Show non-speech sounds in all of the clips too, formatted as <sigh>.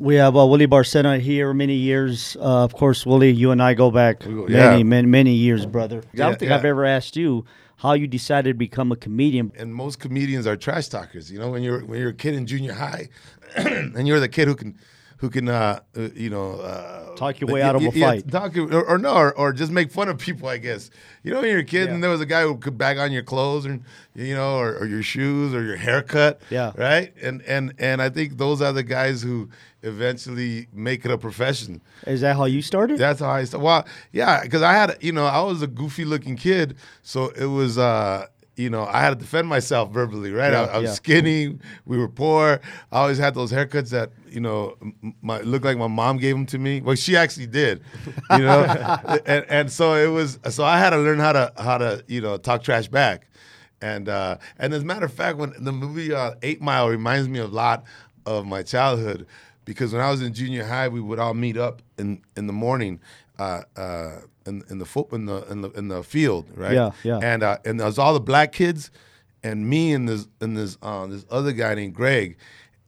We have uh, Willie Barcena here many years. Uh, of course, Willie, you and I go back go- many, yeah. many, many years, brother. I don't think yeah. I've ever asked you how you decided to become a comedian. and most comedians are trash talkers. You know, when you're when you're a kid in junior high, <clears throat> and you're the kid who can who can uh, uh, you know uh, Talk your way out of a yeah, fight. talk or, or no, or, or just make fun of people. I guess you know when you're a kid and there was a guy who could bag on your clothes and you know or, or your shoes or your haircut. Yeah. right. And and and I think those are the guys who eventually make it a profession. Is that how you started? That's how I started. Well, yeah, because I had, you know, I was a goofy looking kid, so it was, uh, you know, I had to defend myself verbally, right? I, Yeah, I was yeah. skinny. We were poor. I always had those haircuts that, you know, my looked like my mom gave them to me. Well, she actually did, you know, <laughs> and and so it was. So I had to learn how to how to you know talk trash back, and uh, and as a matter of fact, when the movie uh, Eight Mile reminds me a lot of my childhood because when I was in junior high, we would all meet up in in the morning. Uh, uh, in, in the foot in the in the in the field, right? Yeah, yeah. And uh, and there was all the black kids, and me and this and this uh, this other guy named Greg,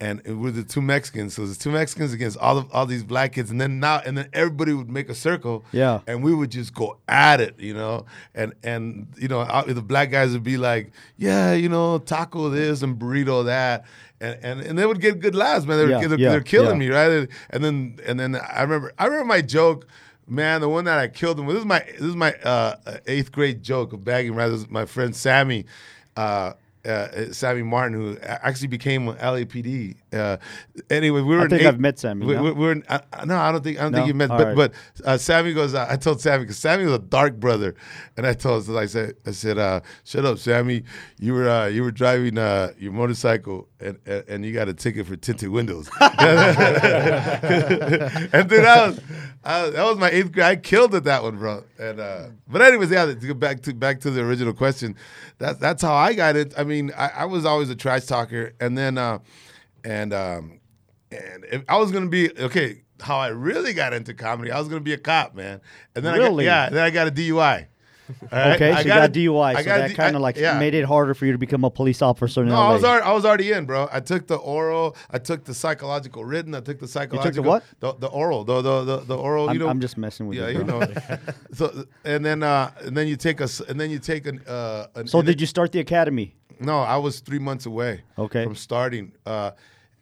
and we're the two Mexicans. So there's two Mexicans against all of all these black kids, and then now and then everybody would make a circle, Yeah. and we would just go at it, you know, and and you know uh, the black guys would be like, yeah, you know, taco this and burrito that. And, and, and they would get good laughs, man. They were, Yeah, they're, yeah, they're killing yeah. me, right? And then and then I remember I remember my joke, man. The one that I killed him with. This is my this is my uh, eighth grade joke of bagging. My friend Sammy. Uh, uh, Sammy Martin, who actually became an LAPD. Uh, anyway, we were. I in think eighth- I've met Sammy, We, no? we're in, uh, no, I don't think I don't No? think you met. All But right. but uh, Sammy goes. Uh, I told Sammy because Sammy was a dark brother, and I told I said I said uh, shut up, Sammy. You were uh, you were driving uh, your motorcycle and, and and you got a ticket for tinted windows. <laughs> and then I was, I was- that was my eighth grade. I killed it that one, bro. And uh, but anyways, yeah. To go back to back to the original question, that's that's how I got it. I mean, I, I was always a trash talker, and then uh, and um, and if I was gonna be okay. How I really got into comedy, I was gonna be a cop, man. And then I got, yeah, then I got a DUI. Right? Okay, so I you got a- DUI, I so got that kind of like yeah. made it harder for you to become a police officer in No, LA. I was already, I was already in, bro. I took the oral, I took the psychological written, I took the psychological. what? The, the oral, the the the, the oral. I'm, you know, I'm just messing with you. yeah, you. you know. so and then uh and then you take a and then you take an uh. An, So did you start the academy? No, I was three months away. Okay. From starting, uh,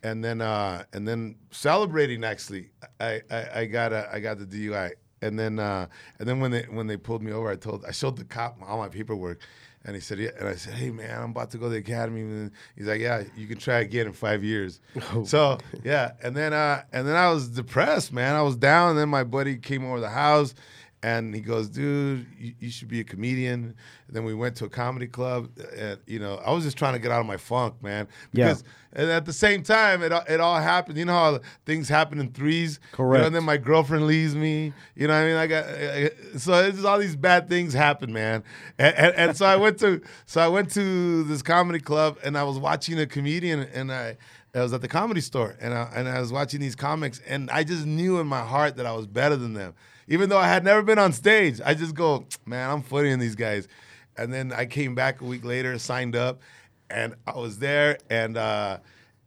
and then uh, and then celebrating. Actually, I, I, I got a, I got the DUI, and then uh, and then when they when they pulled me over, I told I showed the cop all my paperwork, and he said, yeah, and I said, hey man, I'm about to go to the academy. And he's like, yeah, you can try again in five years. So yeah, and then uh, and then I was depressed, man. I was down, and then my buddy came over the house. And he goes, dude, you, you should be a comedian. And then we went to a comedy club. Uh, and, you know, I was just trying to get out of my funk, man. Yeah. And at the same time, it, all- it all happened. You know how things happen in threes? You know, Correct. and then my girlfriend leaves me. You know what I mean? I got, so it's just all these bad things happen, man. And, and, and so I went to, so I went to this comedy club and I was watching a comedian and I, I was at the comedy store and I, and I was watching these comics and I just knew in my heart that I was better than them. Even though I had never been on stage, I just go, man, I'm footing these guys. And then I came back a week later, signed up, and I was there, and uh,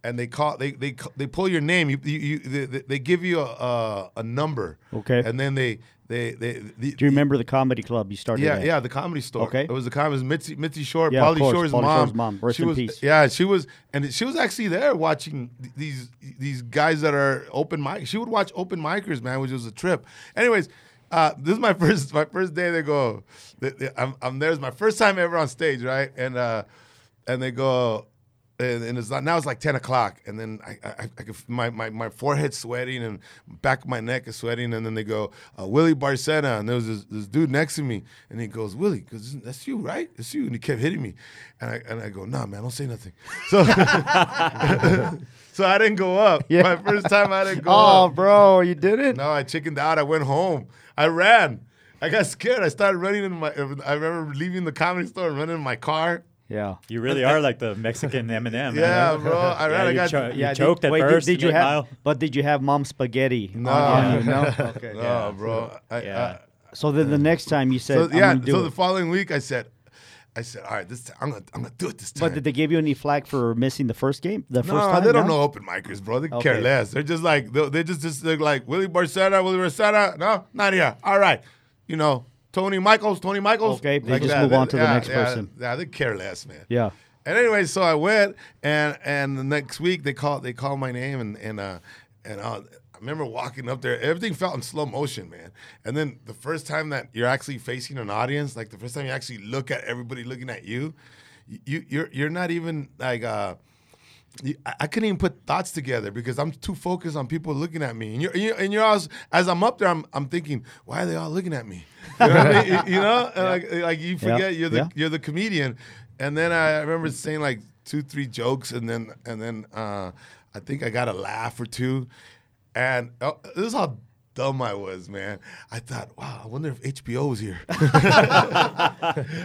and they call they they they pull your name. You, you, you they, they give you a, a a number. Okay. And then they they they. the- Do you remember the comedy club you started yeah, at? yeah, the comedy store. Okay. it was the comedy. Mitzi, Mitzi Shore, Yeah, course, Shore's Pauly mom. Shore's mom. Rest she in was, peace. Yeah, she was, and she was actually there watching these these guys that are open mic. She would watch open micers, man, which was a trip. Anyways. Uh, this is my <laughs> first my first day. They go, they, they- I'm, I'm there's my first time ever on stage, right? And uh, and they go, and, and it's not, now it's like ten o'clock, and then I, I, I could, my, my my forehead's sweating and back of my neck is sweating, and then they go uh, Willie Barcena, and there was this, this dude next to me, and he goes Willie, because that's you, right? It's you, and he kept hitting me, and I and I go, Nah, man, don't say nothing. So <laughs> so I didn't go up. <laughs> Yeah. My first time I didn't go up. Oh, up. bro, you did it. No, I chickened out. I went home. I ran. I got scared. I started running in my. I remember leaving the comedy store and running in my car. Yeah. You really are like the Mexican Eminem. <laughs> Yeah, man. bro. I. <laughs> Yeah, I you, got. cho- you Yeah, choked did, at wait, first. Did, you have? Mile. But did you have mom spaghetti? No. Oh, on you? no. <laughs> Okay. no, bro. I, Yeah. So then the next time you said, I, so I'm yeah. do So it. the following week, I said, I said, all right, this time, I'm gonna I'm gonna do it this time. But did they give you any flack for missing the first game? The first time? they don't no? know open micers, bro. They care less. They're just like they they just just they're like Willie Barcetta, Willie Barcetta. No, not here. All right, you know Tony Michaels, Tony Michaels. Okay, they just move on to the next yeah, person. Yeah, they care less, man. Yeah. And anyway, so I went, and and the next week they called they called my name, and and uh, and uh, I remember walking up there. Everything felt in slow motion, man. And then the first time that you're actually facing an audience, like the first time you actually look at everybody looking at you, you you're you're not even like uh. I couldn't even put thoughts together because I'm too focused on people looking at me. And you're, and you're, and you're always, as I'm up there, I'm, I'm thinking, why are they all looking at me? You know, I mean? you know? And like, like you forget you're the Yeah. you're the comedian. And then I remember saying like two, three jokes, and then and then uh, I think I got a laugh or two. And oh, this is how dumb I was, man. I thought, wow, I wonder if HBO was here. <laughs> <laughs> You're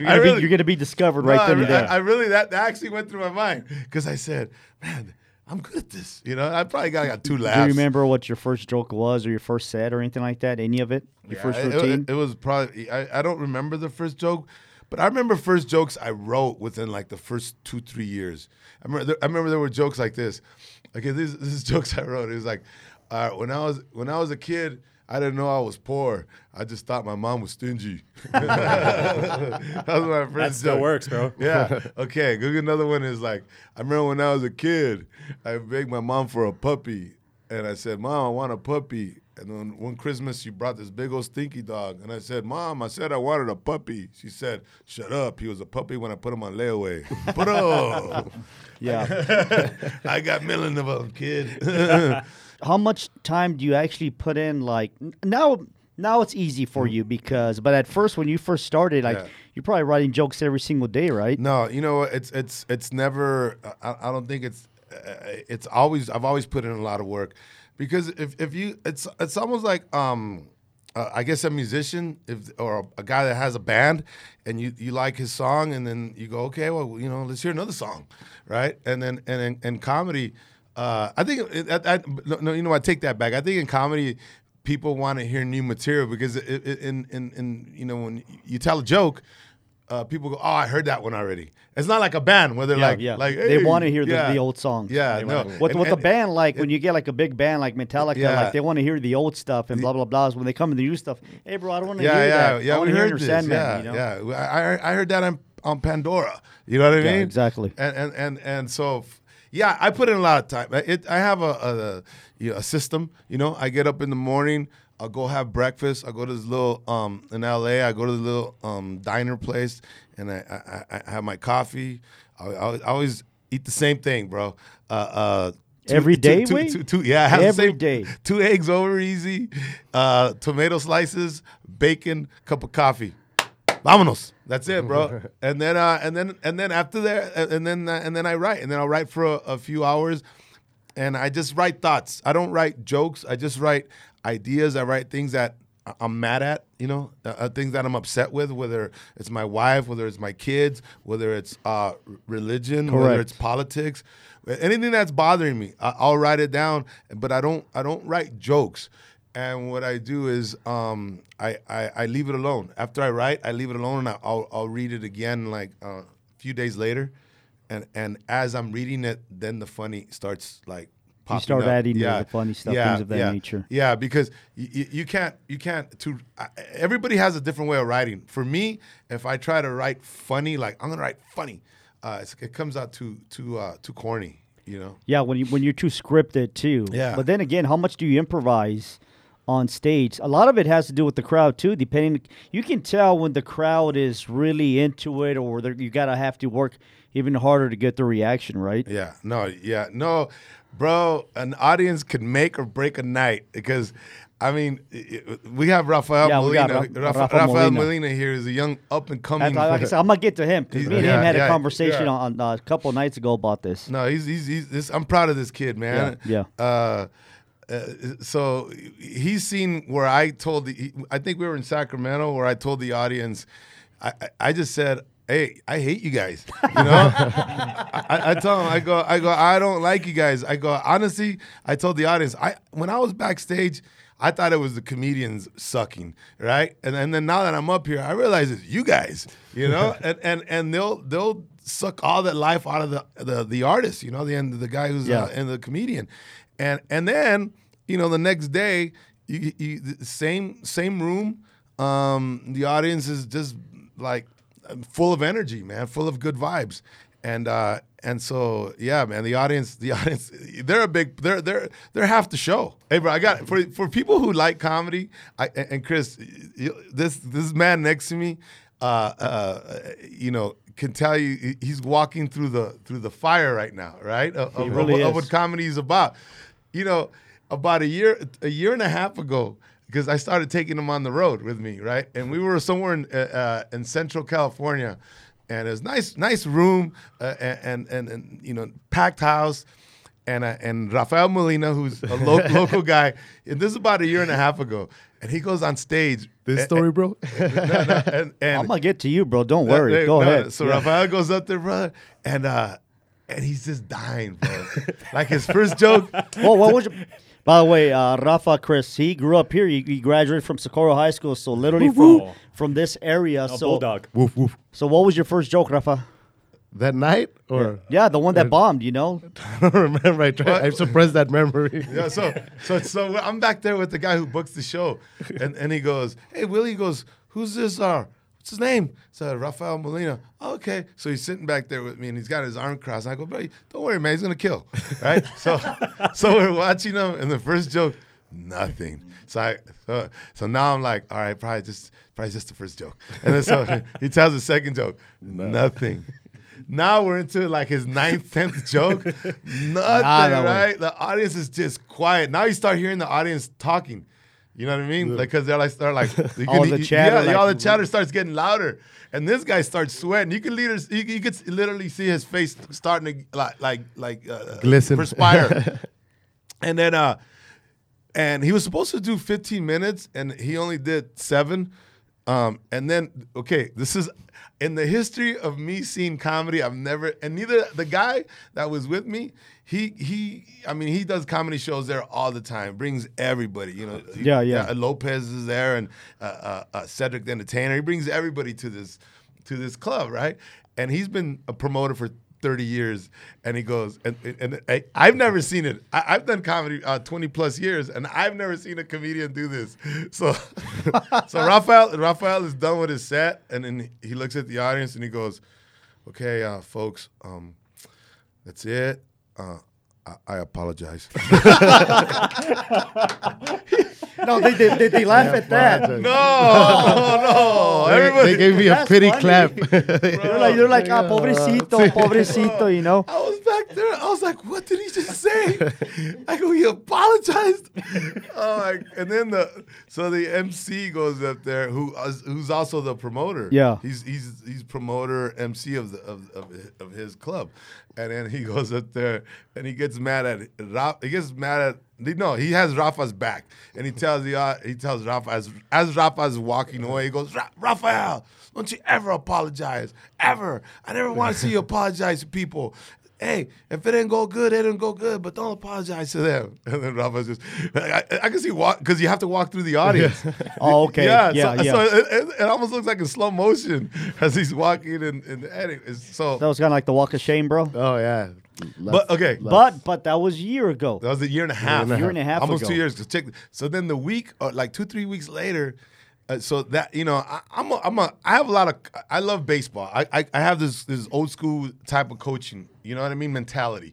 gonna, really- be, you're gonna be discovered No, right I, and there. I, I really that, that actually went through my mind because I said, man, I'm good at this. You know, I probably got, got two laughs. Do you remember what your first joke was or your first set or anything like that? Any of it? Your Yeah, first it- it- routine? It, was probably I, I don't remember the first joke, but I remember first jokes I wrote within like the first two three years. I remember there, I remember there were jokes like this. Okay, this this is jokes I wrote. It was like uh, when I was when I was a kid. I didn't know I was poor. I just thought my mom was stingy. <laughs> that was my first That still joke. works, bro. Yeah. Okay. Good. Another one is like, I remember when I was a kid, I begged my mom for a puppy, and I said, "Mom, I want a puppy." And then one Christmas, she brought this big old stinky dog, and I said, "Mom, I said I wanted a puppy." She said, "Shut up. He was a puppy when I put him on layaway." <laughs> But oh, yeah. <laughs> I got million of them, kid. How much time do you actually put in? Like now, now it's easy for you because, but at first when you first started, like Yeah. you're probably writing jokes every single day, right? No, you know? It's it's it's never. I, I don't think it's. Uh, it's always. I've always put in a lot of work, because if if you, it's it's almost like um, uh, I guess a musician if or a, guy that has a band, and you you like his song, and then you go, okay, well, you know, let's hear another song, right? And then and in comedy, uh, I think I, I, no, no, you know, I take that back. I think in comedy. People want to hear new material because it, it, in, in, in you know when you tell a joke, uh, people go, "Oh, I heard that one already." It's not like a band where they're Yeah, like, yeah. like they want to hear the, yeah. the old songs. Yeah, They no. wanna- With, And- with a band like when you get like a big band like Metallica, Yeah. like they want to hear the old stuff and blah blah blah. When they come to the new stuff, hey bro, I don't want to yeah, hear yeah, that. yeah. I want to hear your this. Sandman. yeah, you know? yeah. I, I- I heard that on on Pandora. You know what I Yeah, mean? exactly. And and and and so, f- yeah, I put in a lot of time. It, I have a a, you know, a system. You know, I get up in the morning. I'll go have breakfast. I go to this little um in L.A. I go to the little um diner place, and I I, I have my coffee. I, I, I always eat the same thing, bro. Uh, uh, two- Every day, two- two- two- yeah, I have Every same- day. Two eggs over easy, uh, tomato slices, bacon, cup of coffee. Vámonos. That's it, bro. <laughs> and then, uh, and then, and then after that, and- and then, uh, and then I write, and then I'll write for a, a few hours, and I just write thoughts. I don't write jokes. I just write ideas. I write things that I'm mad at, you know, uh, uh, things that I'm upset with, whether it's my wife, whether it's my kids, whether it's uh, religion, whether it's politics, anything that's bothering me, I- I'll write it down. But I don't, I don't write jokes. And what I do is um, I, I I leave it alone. After I write, I leave it alone, and I- I'll I'll read it again like uh, a few days later. And and as I'm reading it, then the funny starts like. Popping start up. adding the- the funny stuff, things of that yeah. nature. Yeah, because you, you, you can't you can't to I, everybody has a different way of writing. For me, if I try to write funny, like I'm gonna write funny, uh, it's, it comes out too too uh, too corny. You know. Yeah, when you when you're too scripted too. Yeah. But then again, how much do you improvise on stage? A lot of it has to do with the crowd too. Depending, you can tell when the crowd is really into it, or you gotta have to work even harder to get the reaction, right? Yeah, no, yeah, no, bro. An audience can make or break a night because, I mean, we have Rafael Yeah, Molina. Ra- Rafa- Rafa Rafael Molina. Molina here is a young up and coming. Like I <laughs> said, I'm gonna get to him because me and Yeah, him had yeah, a conversation on, on uh, a couple nights ago about this. No, he's he's, he's this, I'm proud of this kid, man. Yeah, Uh, uh, so he's seen where I told the. I think we were in Sacramento where I told the audience. I, I- just said hey, I hate you guys. You know, <laughs> I, I tell them, I go, I go, I don't like you guys. I go, honestly, I told the audience, I when I was backstage. I thought it was the comedians sucking, right? And, and then now that I'm up here, I realize it's you guys, you know, <laughs> and, and and they'll they'll suck all that life out of the the, the artist, you know, the end the guy who's Yeah. uh, and the comedian, and and then you know the next day, you, you the same same room, um, the audience is just like full of energy, man, full of good vibes, and uh, and so yeah, man, the audience, the <laughs> audience, they're a big, they're they're they're half the show. Hey, bro, I got for for people who like comedy, I and Chris, this this man next to me, uh, uh, you know. Can tell you he's walking through the through the fire right now, right? Of, of- really of is. what comedy is about. You know, about a year a year and a half ago, because I started taking him on the road with me, right? And we were somewhere in uh, uh, in Central California, and it was nice nice room uh, and, and and you know packed house. And, uh, and Rafael Molina, who's a lo- <laughs> local guy, and this is about a year and a half ago, and he goes on stage. This and- story, bro. <laughs> and, and, and- I'm gonna get to you, bro. Don't worry. Hey, Go no, ahead. So Yeah. Rafael goes up there, brother, and uh, and he's just dying, bro. like his first joke. <laughs> well, what was your, by the way, uh, Rafa Chris, he grew up here. He, he graduated from Socorro High School, so literally from woo. from this area. A so, bulldog. woof woof. so what was your first joke, Rafa? That night, or Yeah, the one that bombed. You know, <laughs> I don't remember. I tried. I suppressed that memory. <laughs> Yeah, so so so I'm back there with the guy who books the show, and and he goes, "Hey, Willie," he goes, "Who's this? Uh, what's his name?" So Rafael Molina. Oh, okay, so he's sitting back there with me, and he's got his arm crossed. And I go, "Bro, don't worry, man, he's gonna kill." Right? <laughs> so so we're watching him, and the first joke, nothing. So I so, so now I'm like, all right, probably just probably just the first joke, and then so <laughs> he tells the second joke, nothing. Now we're into like his ninth, tenth joke. <laughs> Nothing, güey. right? The audience is just quiet. Now you start hearing the audience talking. You know what I mean? Like, cause they're like, they're like, <laughs> you All the chatter, Yeah, all the chatter starts getting louder, and this guy starts sweating. You can you, you could literally see his face starting to like, like, like uh, Glisten. perspire. <laughs> and then, uh, and he was supposed to do 15 minutes, and he only did seven. Um, and then, okay, this is in the history of me seeing comedy. I've never, and neither the guy that was with me, he he, I mean, he does comedy shows there all the time. Brings everybody, you know. Yeah, yeah. Lopez is there, and uh, uh, uh, Cedric the Entertainer. He brings everybody to this to this club, right? And he's been a promoter for 30 years, and he goes, and, and, I, I've never seen it. I, I've done comedy uh, 20 plus years, and I've never seen a comedian do this. So, <laughs> so Rafael, Rafael is done with his set, and then he looks at the audience and he goes, "Okay, uh, folks, um, that's it. Uh, I, I apologize." <laughs> <laughs> no, they they, they, they laugh at that. no, no, They, everybody. they gave me a pity funny. clap. <laughs> They're like they're like ah, pobrecito, <laughs> pobrecito. You know. I was back there. I was like, "What did he just say?" I go, "He apologized." oh, like, and then the so the MC goes up there, who is- who's also the promoter. Yeah. he's he's he's promoter MC of the of, of, of his club, and then he goes up there and he gets mad at Ra- he gets mad at no he has Rafa's back and he tells the uh, he tells Rafa as as Rafa's walking away he goes "Ra- Rafael don't you ever apologize ever I never want to see you apologize to people hey, if it didn't go good, it didn't go good, but don't apologize to them. <laughs> And then Rafa's just, I, I can see walk because you have to walk through the audience. <laughs> Oh, okay. Yeah, Yeah, so, yeah. so it, it, it almost looks like in slow motion <laughs> as he's walking in the edit. So. That was kind of like the walk of shame, bro. oh yeah. But okay, But but that was a year ago. that was a year and a half. and a Year and a half almost ago. two years. check. So then the week, or like two, three weeks later, uh, so that you know, I, I'm a, I'm a, I have a lot of, I love baseball. I, I, I have this this old school type of coaching. You know what I mean? Mentality.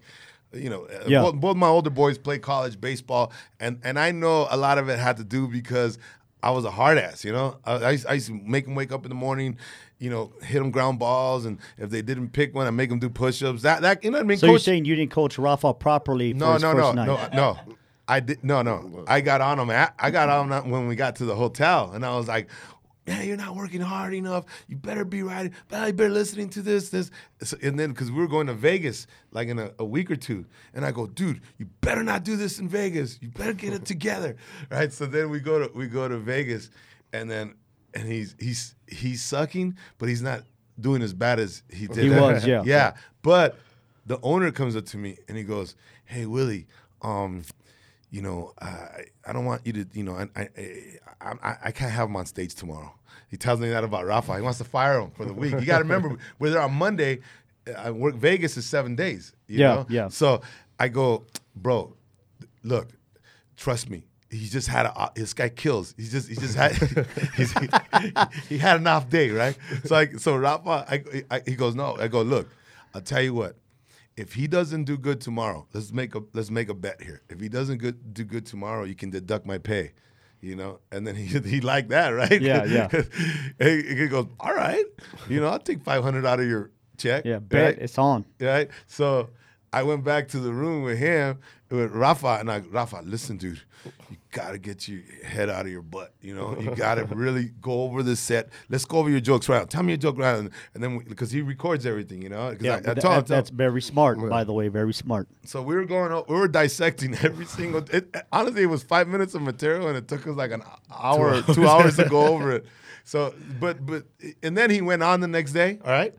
You know, uh, Yeah. both, both my older boys play college baseball, and and I know a lot of it had to do because I was a hard ass. You know, I, I, used, I used to make them wake up in the morning. You know, hit them ground balls, and if they didn't pick one, I make them do push-ups. That that you know what I mean? So you're Coach- saying you didn't coach Rafa properly for no, no, no, night? no, no. I did no, no. I got on him. At, I got on him when we got to the hotel, and I was like, "Man, you're not working hard enough. You better be writing. Better, you better listening to this, this." So, and then because we were going to Vegas like in a, a week or two, and I go, "Dude, you better not do this in Vegas. You better get it together, <laughs> right?" So then we go to we go to Vegas, and then and he's he's he's sucking, but he's not doing as bad as he did. He <laughs> was, yeah. yeah. But the owner comes up to me and he goes, "Hey Willie, um, you know, I I don't want you to, you know, I I I, I, can't have him on stage tomorrow." He tells me that about Rafa. He wants to fire him for the week. You got to remember, <laughs> we're there on Monday. I work Vegas is seven days. You Yeah, know? yeah. So I go, bro, look, trust me. He just had a uh, this guy kills. He just he just had <laughs> he's, he, he had an off day, right? So I so Rafa, I, I, he goes no. I go look. I'll tell you what. If he doesn't do good tomorrow, let's make a let's make a bet here. If he doesn't good, do good tomorrow, you can deduct my pay, you know. And then he <laughs> he liked that, right? Yeah, yeah. <laughs> he, he goes, all right, you know, I'll take five hundred out of your check. Yeah, bet right? it's on. right? So I went back to the room with him, with Rafa, and I, Rafa, listen, dude, you gotta get your head out of your butt. You know, you gotta <laughs> really go over the set. Let's go over your jokes right now. Tell me a joke right now, and then because he records everything, you know. Yeah, I, I that- him, that- that's very smart, by the way. Very smart. so we were going, we were dissecting <laughs> every single. It, honestly, it was five minutes of material, and it took us like an <laughs> hour, two hours to go over it. So, but but, and then he went on the next day. All right,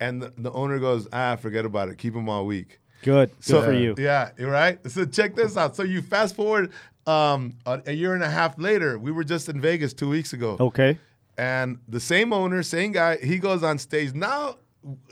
and the, the owner goes, ah, forget about it. Keep him all week. Good. Good So for you. Yeah, you're right. So check this out. So you fast forward um, a, a year and a half later. We were just in Vegas two weeks ago, Okay. and the same owner, same guy. He goes on stage now.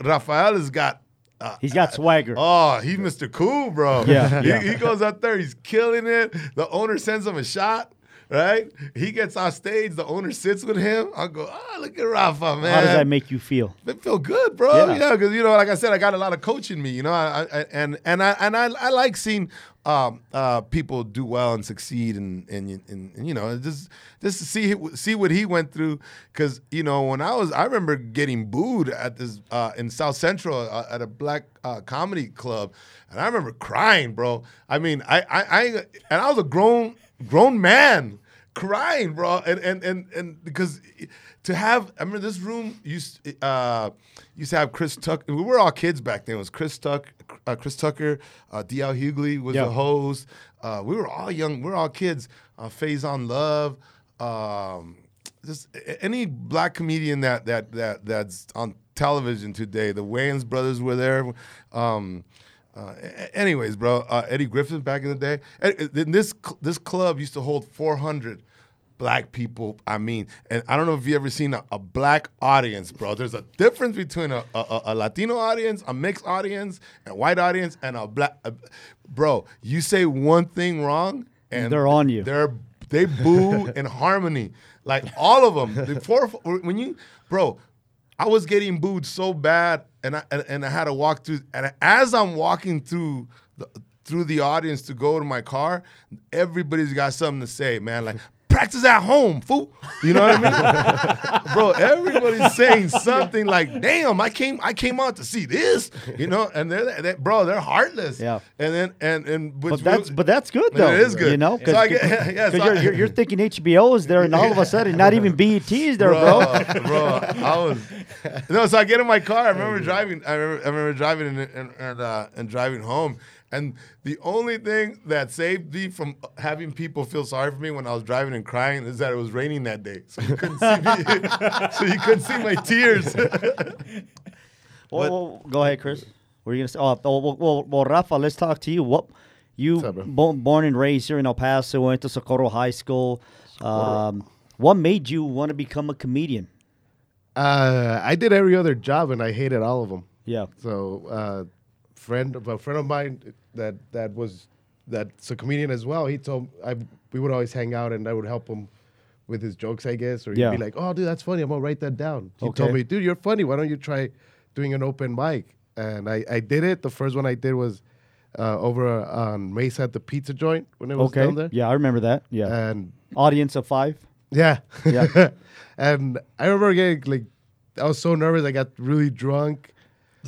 Rafael has got. Uh, He's got swagger. <laughs> Oh, he's Mr. Cool, bro. Yeah, he, yeah. he goes up there, he's killing it. The owner sends him a shot, right? He gets on stage, the owner sits with him. I go, ah, look at Rafa, man. How does that make you feel? It feel good, bro. Yeah. Yeah, because you know, like I said, I got a lot of coaching me. You know, I, I and and I and I, I like seeing um, uh, people do well and succeed, and and, and, and you know, just just to see see what he went through. Because you know, when I was, I remember getting booed at this uh, in South Central uh, at a black uh, comedy club, and I remember crying, bro. I mean, I I, I and I was a grown grown man crying, bro, and and and and because to have, I remember this room used uh, used to have Chris Tucker. We were all kids back then. It was Chris Tuck, uh, Chris Tucker, uh, D.L. Hughley was Yeah. the host. Uh, we were all young. We were all kids. Uh, Faison Love. Um, just any black comedian that that that that's on television today. The Wayans brothers were there. Um, uh, anyways, bro, uh, Eddie Griffin back in the day. Eh, This this club used to hold 400 black people. I mean, and I don't know if you ever seen a, a black audience, bro. There's a difference between a, a, a- Latino audience, a mixed audience, a white audience, and a black. a- bro, you say one thing wrong, and They're on you. They're they boo <laughs> in harmony, like all of them. Before when you, bro, I was getting booed so bad, and I and, and I had to walk through. And as I'm walking through the through the audience to go to my car, everybody's got something to say, man. Like practice at home, fool. You know what I mean, <laughs> bro? Everybody's saying something like, "Damn, I came I came out to see this," you know. And they're, they bro, they're heartless. Yeah. And then and and which But that's but that's good though. It is good. You know, So I <laughs> yeah, so you're, you're, you're thinking HBO is there, and all of a sudden, not even <laughs> BET is there, bro. bro, I was no. So I get in my car. I remember driving. I remember, I remember driving and and and, uh, and driving home. And the only thing that saved me from having people feel sorry for me when I was driving and crying is that it was raining that day, so you couldn't see me. <laughs> so you couldn't see my tears. <laughs> Well, well, go ahead, Chris. What are you gonna say? Oh, well, well, well, Rafa, let's talk to you. What you up, bo- born and raised here in El Paso, went to Socorro High School. Um, what made you want to become a comedian? Uh, I did every other job and I hated all of them. Yeah. So, uh, friend, of a friend of mine that that was that's a comedian as well. He told I we would always hang out and I would help him with his jokes, I guess, or he'd Yeah. be like, "Oh, dude, that's funny. I'm gonna write that down." He Okay. told me, "Dude, you're funny. Why don't you try doing an open mic?" And I I did it. The first one I did was uh, over on Mesa at the pizza joint when it was Okay. down there. Yeah, I remember that. Yeah. And Audience of five. yeah. Yeah. <laughs> and I remember getting like, I was so nervous. I got really drunk.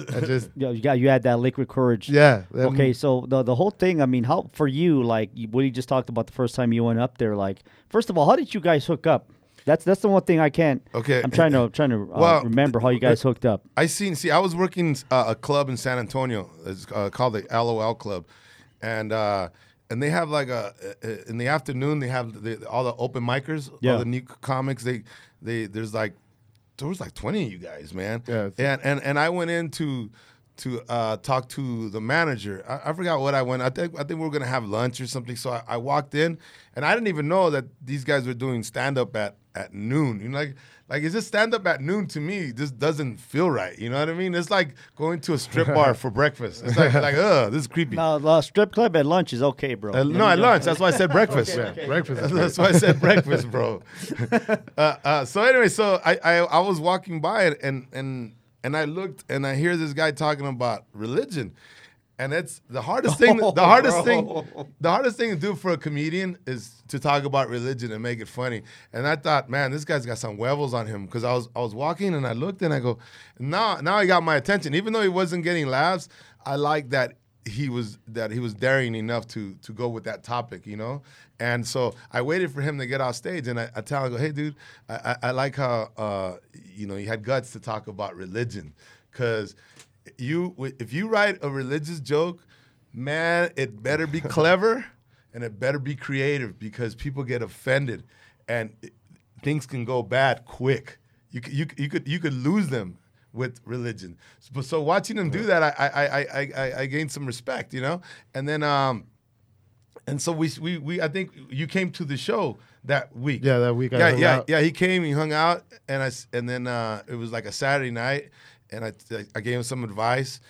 I just, <laughs> Yeah, you got you had that liquid courage. yeah. Okay, so the the whole thing. I mean, how for you? Like what you just talked about the first time you went up there. Like, first of all, how did you guys hook up? That's that's the one thing I can't. Okay. I'm trying to trying to uh, Well, remember how you guys hooked up. I seen. See, I was working uh, a club in San Antonio. It's uh, called the LOL Club, and uh, and they have like a in the afternoon they have the, all the open micers, Yeah. all the new comics. They they there's like there was like twenty of you guys, man. Yeah, and and and I went in to to uh, talk to the manager. I, I forgot what I went. I think I think we were gonna have lunch or something. So I, I walked in, and I didn't even know that these guys were doing stand up at at noon. You know, like like is this stand up at noon to me? This doesn't feel right. You know what I mean? It's like going to a strip bar for breakfast. It's like like <laughs> ugh, this is creepy. Now, the strip club at lunch is okay, bro. Uh, no, at lunch. That's why I said breakfast. Yeah, breakfast. is That's why I said breakfast, bro. <laughs> <laughs> uh, uh, so anyway, so I, I I was walking by it and and and I looked and I hear this guy talking about religion, and it's the hardest thing. <laughs> the hardest thing. The hardest thing to do for a comedian is to talk about religion and make it funny. And I thought, man, this guy's got some huevos on him because I was I was walking and I looked and I go, now now he got my attention. Even though he wasn't getting laughs, I like that he was that he was daring enough to to go with that topic, you know. And so I waited for him to get off stage, and I, I tell him, I go, "Hey, dude, I, I, I like how uh, you know you had guts to talk about religion, because you if you write a religious joke, man, it better be clever <laughs> and it better be creative because people get offended, and it- things can go bad quick. You you you could you could lose them with religion. So, so watching them do that, I I, I I I I gained some respect, you know. And then um, and so we we we I think you came to the show that week. Yeah, that week I Yeah, yeah, out. yeah. He came, he hung out, and I and then uh, it was like a Saturday night, and I I gave him some advice,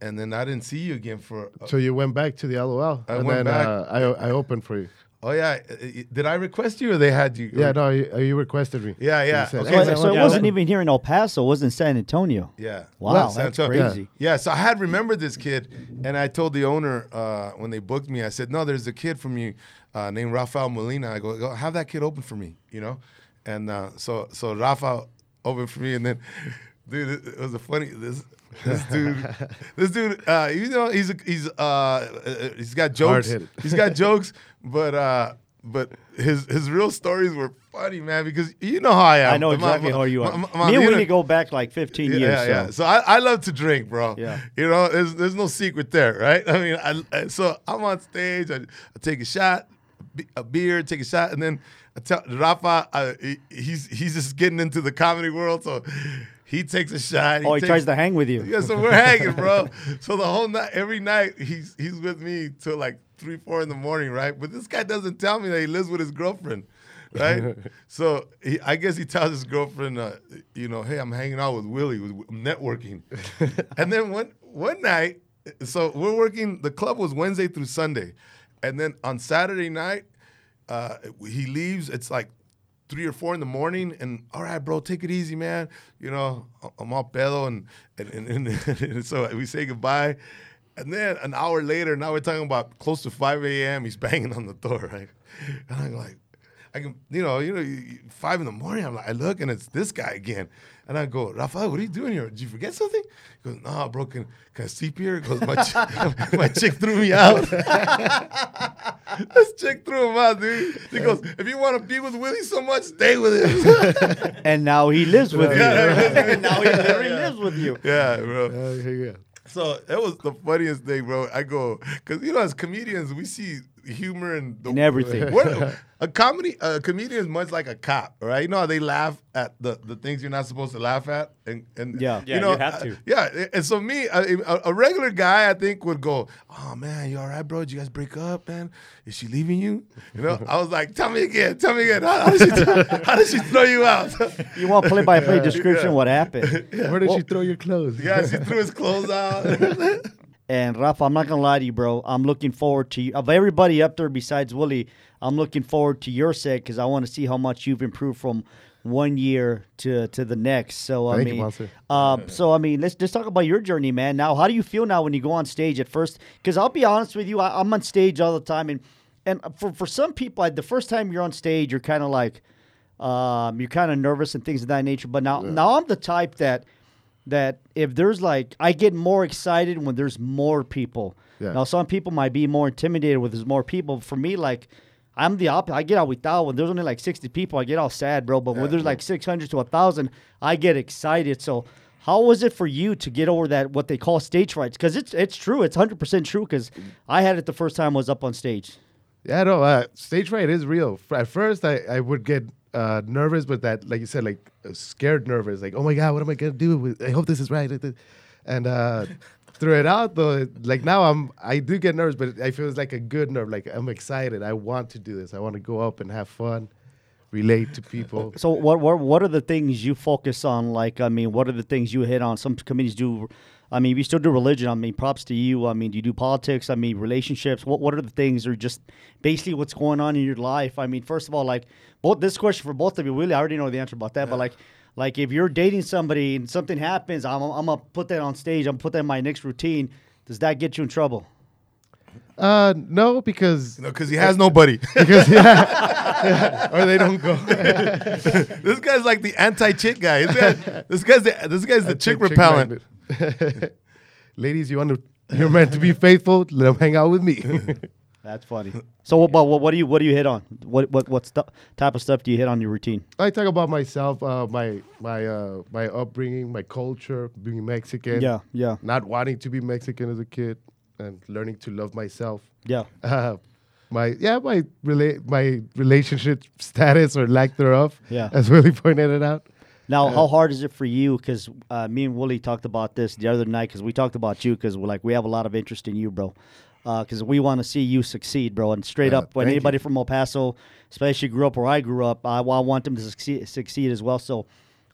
and then I didn't see you again for. So you went back to the LOL, I and went then back. Uh, I I opened for you. oh yeah, uh, uh, did I request you or they had you? Yeah, no, you, uh, you requested me. Yeah, yeah. Said, Okay, So, "Hey, so it yeah, wasn't that- even here in El Paso. It was in San Antonio. Yeah. Wow, Well, San that's Antonio. crazy. Yeah. so I had remembered this kid, and I told the owner uh, when they booked me, I said, "No, there's a kid from you uh, named Rafael Molina." I go, go, "Have that kid open for me," you know. And uh, so so Rafa opened for me, and then, dude, it, was a funny this. This dude, this dude, uh, you know, he's a, he's uh, uh, he's got jokes. <laughs> He's got jokes, but uh, but his his real stories were funny, man. Because you know how I am. I know exactly my- how you are. my- my Me and Willie go back like 15 years. yeah, so. yeah. So I, I love to drink, bro. Yeah. You know, there's there's no secret there, right? I mean, I, I- so I'm on stage, I, I take a shot, a beer, take a shot, and then I tell Rafa, he, he's he's just getting into the comedy world, so he takes a shot. Oh, he takes- tries to hang with you. Yeah, so we're hanging, bro. <laughs> So the whole night, every night, he's he's with me till like three, four in the morning, right? But this guy doesn't tell me that he lives with his girlfriend, right? <laughs> so he, I guess he tells his girlfriend, uh, you know, hey, I'm hanging out with Willie, with I'm networking. <laughs> and then one one night, so we're working. The club was Wednesday through Sunday, and then on Saturday night, uh, he leaves. It's like three or four in the morning, and all right, bro, take it easy, man. You know, I'm all pedo, and and, and, <laughs> and so we say goodbye. And then an hour later, now we're talking about close to 5 a.m. He's banging on the door, right? And I'm like, I can, you know, you know, you- you- five in the morning. I'm like, I look and it's this guy again, and I go, Rafael, what are you doing here? Did you forget something? He goes, No, bro, can, can I sleep here? He goes, my, ch- <laughs> my chick threw me out. <laughs> this chick threw him out, dude. He goes, if you want to be with Willie so much, stay with him. <laughs> And now he lives with you. Yeah. and now he literally lives with you. yeah, bro. Uh, yeah. So that was the funniest thing, bro. I go because you know, as comedians, we see humor and the, In everything. We're- a <laughs> comedy, a comedian is much like a cop, right? You know, how they laugh at the, the things you're not supposed to laugh at, and and Yeah. Yeah, you know, you have uh, to. yeah. And so me, a, a- a regular guy, I think would go, "Oh man, you all right, bro? Did you guys break up, man? Is she leaving you?" You know, I was like, "Tell me again, tell me again. How, how did she, <laughs> how did she throw you out?" You want play by play <laughs> description what happened. Where did she throw your clothes? yeah, she threw his clothes out. And Rafa, I'm not gonna lie to you, bro. I'm looking forward to you. Of everybody up there besides Willie, I'm looking forward to your set because I want to see how much you've improved from one year to to the next. So I Thank you, mean, Monster. uh, so I mean, let's just talk about your journey, man. Now, how do you feel now when you go on stage at first? Because I'll be honest with you, I, I'm on stage all the time, and and for for some people, I, the first time you're on stage, you're kind of like, um, you're kind of nervous and things of that nature. But now, now I'm the type that that if there's like I get more excited when there's more people. Yeah. Now some people might be more intimidated with there's more people. For me, like I'm the opposite. I get all without when there's only like 60 people, I get all sad, bro. But when there's like 600 to 1,000, I get excited. So how was it for you to get over that what they call stage fright? Because it's it's true. It's 100 percent true. Because I had it the first time I was up on stage. Yeah, no, uh, stage fright is real. At first, I, I would get uh, nervous, but that, like you said, like uh, scared nervous. Like, oh my god, what am I gonna do? with- I hope this is right. And uh, <laughs> through it out though, like now I'm I do get nervous, but I feel it's like a good nerve. Like I'm excited. I want to do this. I want to go up and have fun, relate to people. <laughs> So what what what are the things you focus on? Like I mean, what are the things you hit on? Some committees do. I mean, we still do religion. I mean, props to you. I mean, do you do politics? I mean, relationships. What what are the things, or just basically what's going on in your life? I mean, first of all, like both this question for both of you. Really, I already know the answer about that. But like, like if you're dating somebody and something happens, I'm I'm gonna put that on stage. I'm gonna put that in my next routine. Does that get you in trouble? Uh, no, because You know, because he has nobody. <laughs> because yeah, <laughs> or they don't go. <laughs> this guy's like the anti-chick guy. This, guy, this guy's the, this guy's the chick repellent. magnet. <laughs> Ladies, you want to? You're meant to be faithful. Let them hang out with me. <laughs> That's funny. So, what, but what, what do you what do you hit on? What what what stu- type of stuff do you hit on your routine? I talk about myself, uh, my my uh, my upbringing, my culture, being Mexican. Yeah, yeah, Not wanting to be Mexican as a kid, and learning to love myself. yeah. <laughs> Uh, my yeah, my rela- my relationship status or lack thereof. Yeah. as Willie pointed it out. Now, how hard is it for you? Because uh, me and Willie talked about this the other night. Because we talked about you. Because we're like we have a lot of interest in you, bro. Because we want to see you succeed, bro. And straight Yeah, up, when anybody you. from El Paso, especially grew up where I grew up, I, I want them to succeed, succeed as well. So,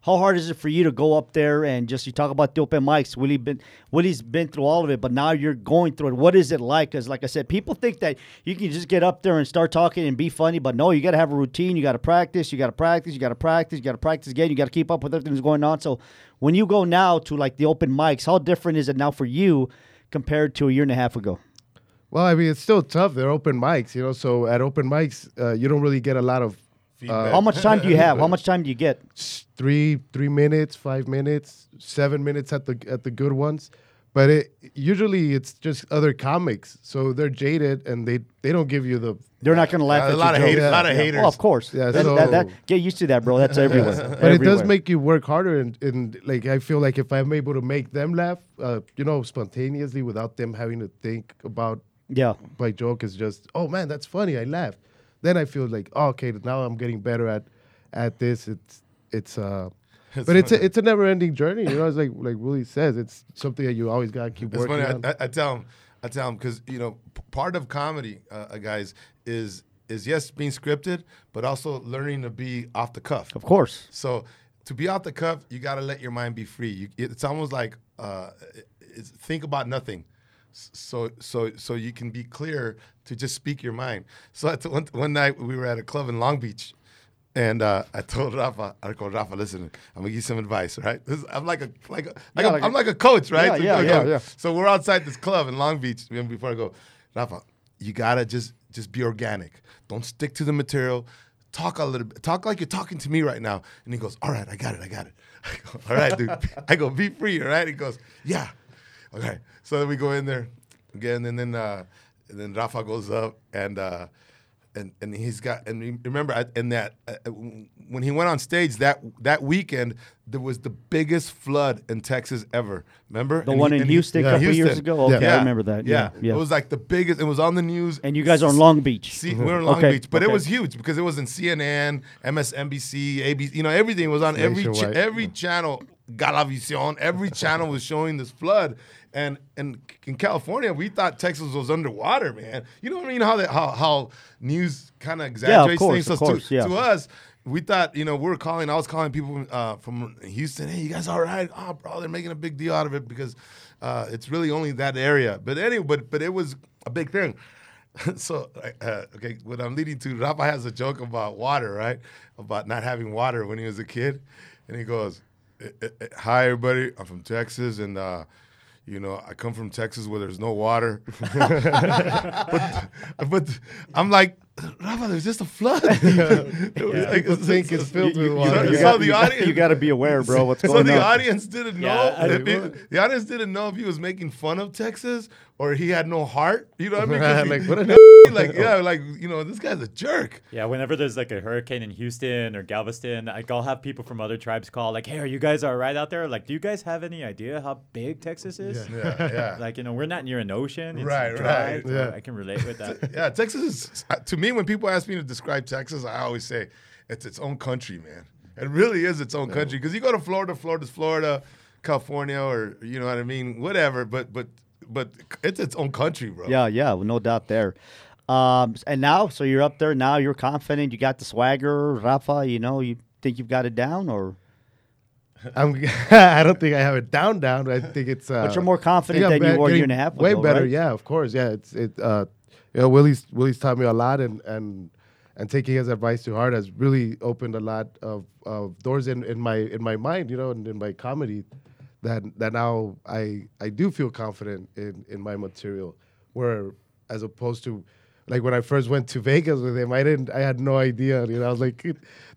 how hard is it for you to go up there and just you talk about the open mics? Willie been Willie's been through all of it, but now you're going through it. What is it like? Because, like I said, people think that you can just get up there and start talking and be funny, but no, you got to have a routine. You got to practice. You got to practice. You got to practice. You got to practice again. You got to keep up with everything that's going on. So, when you go now to like the open mics, how different is it now for you compared to a year and a half ago? Well, I mean, it's still tough. They're open mics, you know. So at open mics, uh, you don't really get a lot of Feedback. How much time do you have? How much time do you get? <laughs> three three minutes, five minutes, seven minutes at the at the good ones. But it usually it's just other comics, so they're jaded and they they don't give you the. They're not going to laugh Uh, at a lot your of jokes. haters. A lot of Yeah. haters. Oh, of course. Yeah, That- that- that- so- get used to that, bro. That's <laughs> everywhere. But it does make you work harder, and, and like I feel like if I'm able to make them laugh, uh, you know, spontaneously without them having to think about Yeah. my joke is just, oh man, that's funny. I laughed. Then I feel like, oh, okay, now I'm getting better at at this. It's it's uh, <laughs> but it's a, it's a never ending journey. You know, it's like like Willie says, it's something that you always gotta keep It's working funny. on. I, I, I tell him, I tell him because you know p- part of comedy, uh, uh, guys, is is yes being scripted, but also learning to be off the cuff. Of course. So to be off the cuff, you got to let your mind be free. You, it's almost like uh, it's, think about nothing. So so so you can be clear to just speak your mind. So at one, one night we were at a club in Long Beach. And uh, I told Rafa, I told Rafa, listen, I'm gonna give you some advice, right? This, I'm like a like a, like Yeah, a like I'm a- like a coach, right? Yeah, So, yeah, yeah, yeah. So we're outside this club in Long Beach. And before I go, Rafa, you gotta just just be organic. Don't stick to the material. Talk a little bit. Talk like you're talking to me right now. And he goes, All right, I got it, I got it. <laughs> I go, All right, dude. <laughs> I go, be free, all right? He goes, Yeah. Okay. So then we go in there again, and then uh, and then Rafa goes up and uh, and and he's got and remember in that uh, when he went on stage that that weekend there was the biggest flood in Texas ever. Remember The And one he- in and he- Houston a couple years ago? Okay, I remember that. Yeah, yeah. It was like the biggest. It was on the news. And you guys are in Long Beach. See, we are in Long Okay, Beach, but it was huge because it was in CNN, MSNBC, ABC. You know, everything was on every cha- Nationwide. every channel. Galavisión, every channel was showing this flood. And and in California, we thought Texas was underwater, man. You know what I mean? How that how how news kind of exaggerates course, things. So course, to, yeah. to us, we thought you know we were calling. I was calling people uh, from Houston. Hey, you guys all right? Oh, bro, they're making a big deal out of it because uh, it's really only that area. But anyway, but but it was a big thing. <laughs> so uh, okay, what I'm leading to, Rafa has a joke about water, right? About not having water when he was a kid, and he goes, "Eh, eh, eh, "Hi, everybody. I'm from Texas, and uh, you know I come from Texas where there's no water." <laughs> <laughs> but, but I'm like, Rafa, there's just a flood. <laughs> <laughs> Like, People think it's filled with water. you You saw got, the you audience- you got to be aware, bro. What's <laughs> so going on? So the on? audience didn't know. Yeah, I- if he- the audience didn't know if he was making fun of Texas or he had no heart. You know what I mean? 'Cause he- Like, what a like yeah, like you know, this guy's a jerk. Yeah, whenever there's like a hurricane in Houston or Galveston, like I'll have people from other tribes call, like, "Hey, are you guys all right out there? Like, do you guys have any idea how big Texas is? Yeah, yeah. Like, you know, we're not near an ocean. It's Right, dry, right. Yeah. I can relate with that. Yeah, Texas is uh, to me me, when people ask me to describe Texas, I always say it's its own country, man. It really is its own country because you go to Florida, Florida's Florida, California, or you know what I mean, whatever. But but but it's its own country, bro. Yeah, yeah, well, no doubt there. Um, and now, so you're up there now. You're confident. You got the swagger, Rafa. You know, you think you've got it down, or <laughs> I'm, <laughs> I don't think I have it down down. I think it's. Uh, but you're more confident think than you were a year and a half ago. Way better, right? yeah. Of course, yeah. It's it. Uh, you know, Willie's Willie's taught me a lot, and and and taking his advice to heart has really opened a lot of, of doors in, in my in my mind, you know, and in my comedy. That that now I I do feel confident in in my material, where as opposed to. Like when I first went to Vegas with him, I didn't. I had no idea. You know, I was like,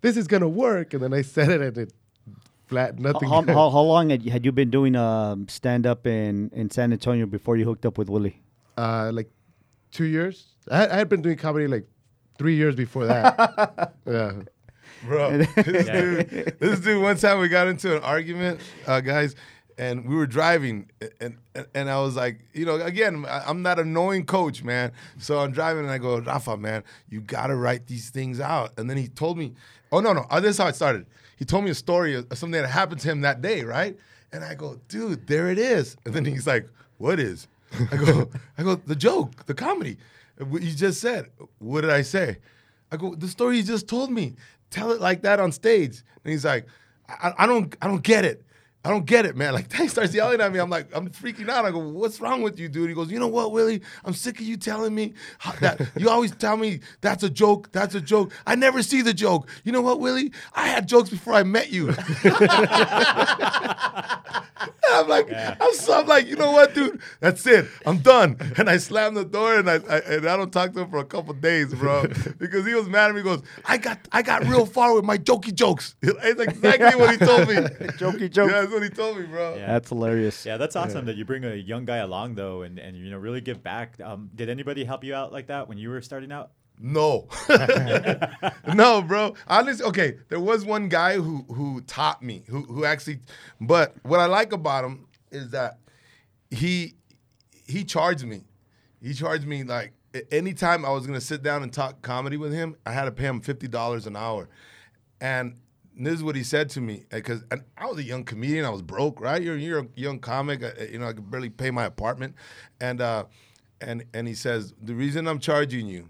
"This is gonna work," and then I said it, and it flat. Nothing. How, <laughs> how, how long had you, had you been doing um, stand up in, in San Antonio before you hooked up with Willie? uh, like two years. I, had- I had been doing comedy like three years before that. <laughs> yeah. bro. <laughs> this, dude, this dude, one time we got into an argument, uh, guys, and we were driving, and, and and I was like, you know, again, I- I'm not a knowing coach, man. So I'm driving, and I go, Rafa, man, you gotta write these things out. And then he told me, oh no, no, uh, this is how it started. He told me a story of something that happened to him that day, right? And I go, dude, there it is. And then he's like, what is? <laughs> I go, I go, the joke, the comedy. What you just said. What did I say? I go, the story you just told me. Tell it like that on stage. And he's like, I, I don't, I don't get it. I don't get it, man. <laughs> Like he starts yelling at me. I'm like, I'm freaking out. I go, what's wrong with you, dude? He goes, you know what, Willie? I'm sick of you telling me that. <laughs> You always tell me that's a joke. That's a joke. I never see the joke. You know what, Willie? I had jokes before I met you. <laughs> And I'm like, I'm, so, I'm like, you know what, dude? That's it. I'm done. And I slammed the door and I, I and I don't talk to him for a couple days, bro, because he was mad at me. He goes, I got I got real far with my jokey jokes. It's exactly what he told me. Jokey jokes. Yeah, what he told me, bro. Yeah. That's hilarious. Yeah, that's awesome that you bring a young guy along though, and, and you know really give back. Um, did anybody help you out like that when you were starting out? No, <laughs> no, bro. Honestly, okay. There was one guy who who taught me, who who actually. But what I like about him is that he he charged me. He charged me like a- anytime I was gonna sit down and talk comedy with him, I had to pay him fifty dollars an hour, and. This is what he said to me because I was a young comedian. I was broke, right? You're, you're a young comic. uh, You know, I could barely pay my apartment, and uh, and and he says the reason I'm charging you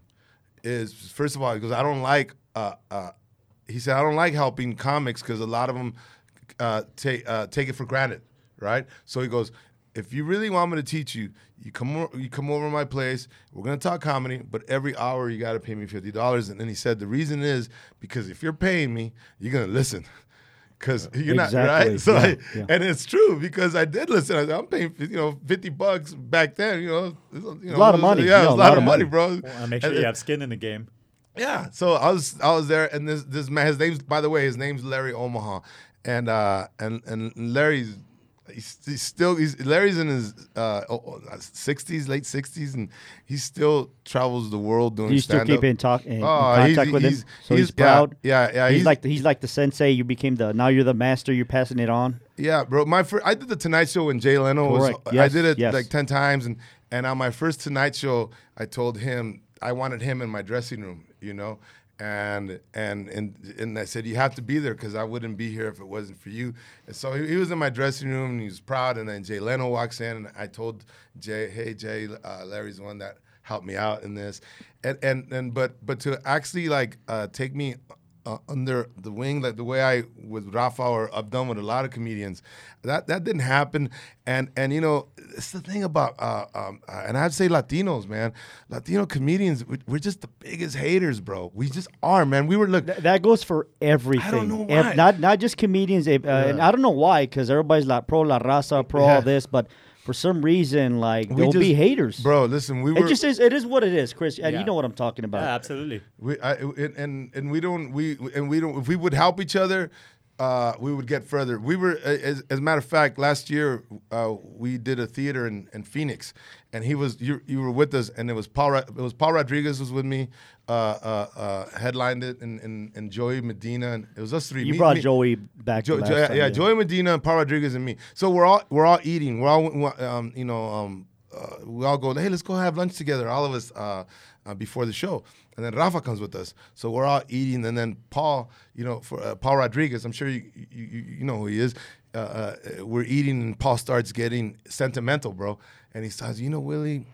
is first of all because I don't like. Uh, uh, he said I don't like helping comics because a lot of them uh, take uh, take it for granted, right? So he goes, if you really want me to teach you, you come o- you come over to my place. We're gonna talk comedy, but every hour you gotta pay me fifty dollars. And then he said the reason is because if you're paying me, you're gonna listen. <laughs> Cause you're not right, <laughs> so yeah, I, yeah. and it's true because I did listen. I, I'm paying you know fifty bucks back then. You know, you know a lot of money. Yeah, Yeah, it's a lot, of money, bro. Well, make sure And- you have skin in the game. yeah. So I was I was there, and this this man, his name's by the way, his name's Larry Omaha, and uh and and Larry's. He's, he's still he's Larry's in his uh, sixties, late sixties, and he still travels the world doing. Do you still stand-up. keep in talk in, in Oh, contact he's- with him? So he's, he's- yeah, proud. yeah, yeah, He's, like the, he's like the sensei. You became the now you're the master. You're passing it on. Yeah, bro. My first, I did the Tonight Show when Jay Leno was. Correct. I did it yes. like ten times, and and on my first Tonight Show, I told him I wanted him in my dressing room, you know, and and and and I said you have to be there because I wouldn't be here if it wasn't for you. And so he, he was in my dressing room and he was proud. And then Jay Leno walks in, and I told Jay, "Hey, Jay, uh, Larry's the one that helped me out in this," and and and but but to actually like uh, take me uh, under the wing, like the way I with Rafa or I've done with a lot of comedians. That that didn't happen, and and you know it's the thing about uh, um, uh, and I'd say Latinos, man, Latino comedians, we, we're just the biggest haters, bro. We just are, man. We were look. Th- that goes for everything. I don't know why. not not just comedians. Uh, And I don't know why, because everybody's like pro la raza, pro Yeah. all this, but for some reason, like We there'll be haters, bro. Listen, we It just is. It is what it is, Chris. And Yeah. you know what I'm talking about. Yeah, absolutely. We I, and, and and we don't we and we don't if we would help each other, uh, we would get further. We were as, as a matter of fact last year uh, we did a theater in, in Phoenix, and he was you you were with us, and it was Paul it was Paul Rodriguez was with me, uh, uh, uh, headlined it, and, and and Joey Medina, and it was us three. you Me- brought me- Joey back. Jo- Jo- yeah, time, yeah, Joey Medina and Paul Rodriguez and me. So we're all we're all eating. We're all um, you know um, uh, we all go. Hey, let's go have lunch together. All of us. Uh, before the show, and then Rafa comes with us. So we're all eating, and then Paul, you know, for uh, Paul Rodriguez, I'm sure you you, you know who he is. Uh, uh, we're eating, and Paul starts getting sentimental, bro, and he says, "You know, Willie,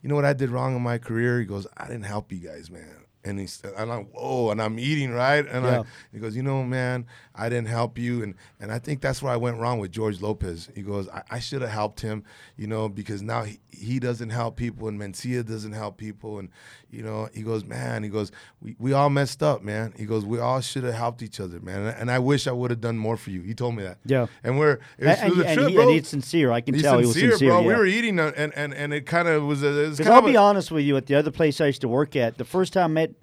you know what I did wrong in my career?" He goes, "I didn't help you guys, man." And he's, and I'm, whoa, and I'm eating, right? And Yeah. I, he goes, you know, man, I didn't help you, and and I think that's where I went wrong with George Lopez. He goes, I, I should have helped him, you know, because now he, he doesn't help people, and Mencia doesn't help people, and you know, he goes, man, he goes, we, we all messed up, man. He goes, we all should have helped each other, man, and, and I wish I would have done more for you. He told me that. Yeah. and we're it was, and, it was a and trip, he, bro. and he's sincere. I can He's tell sincere, he was sincere. bro. yeah. We were eating, uh, and and and it kind of was. A, it was I'll be honest with you, at the other place I used to work at, the first time I met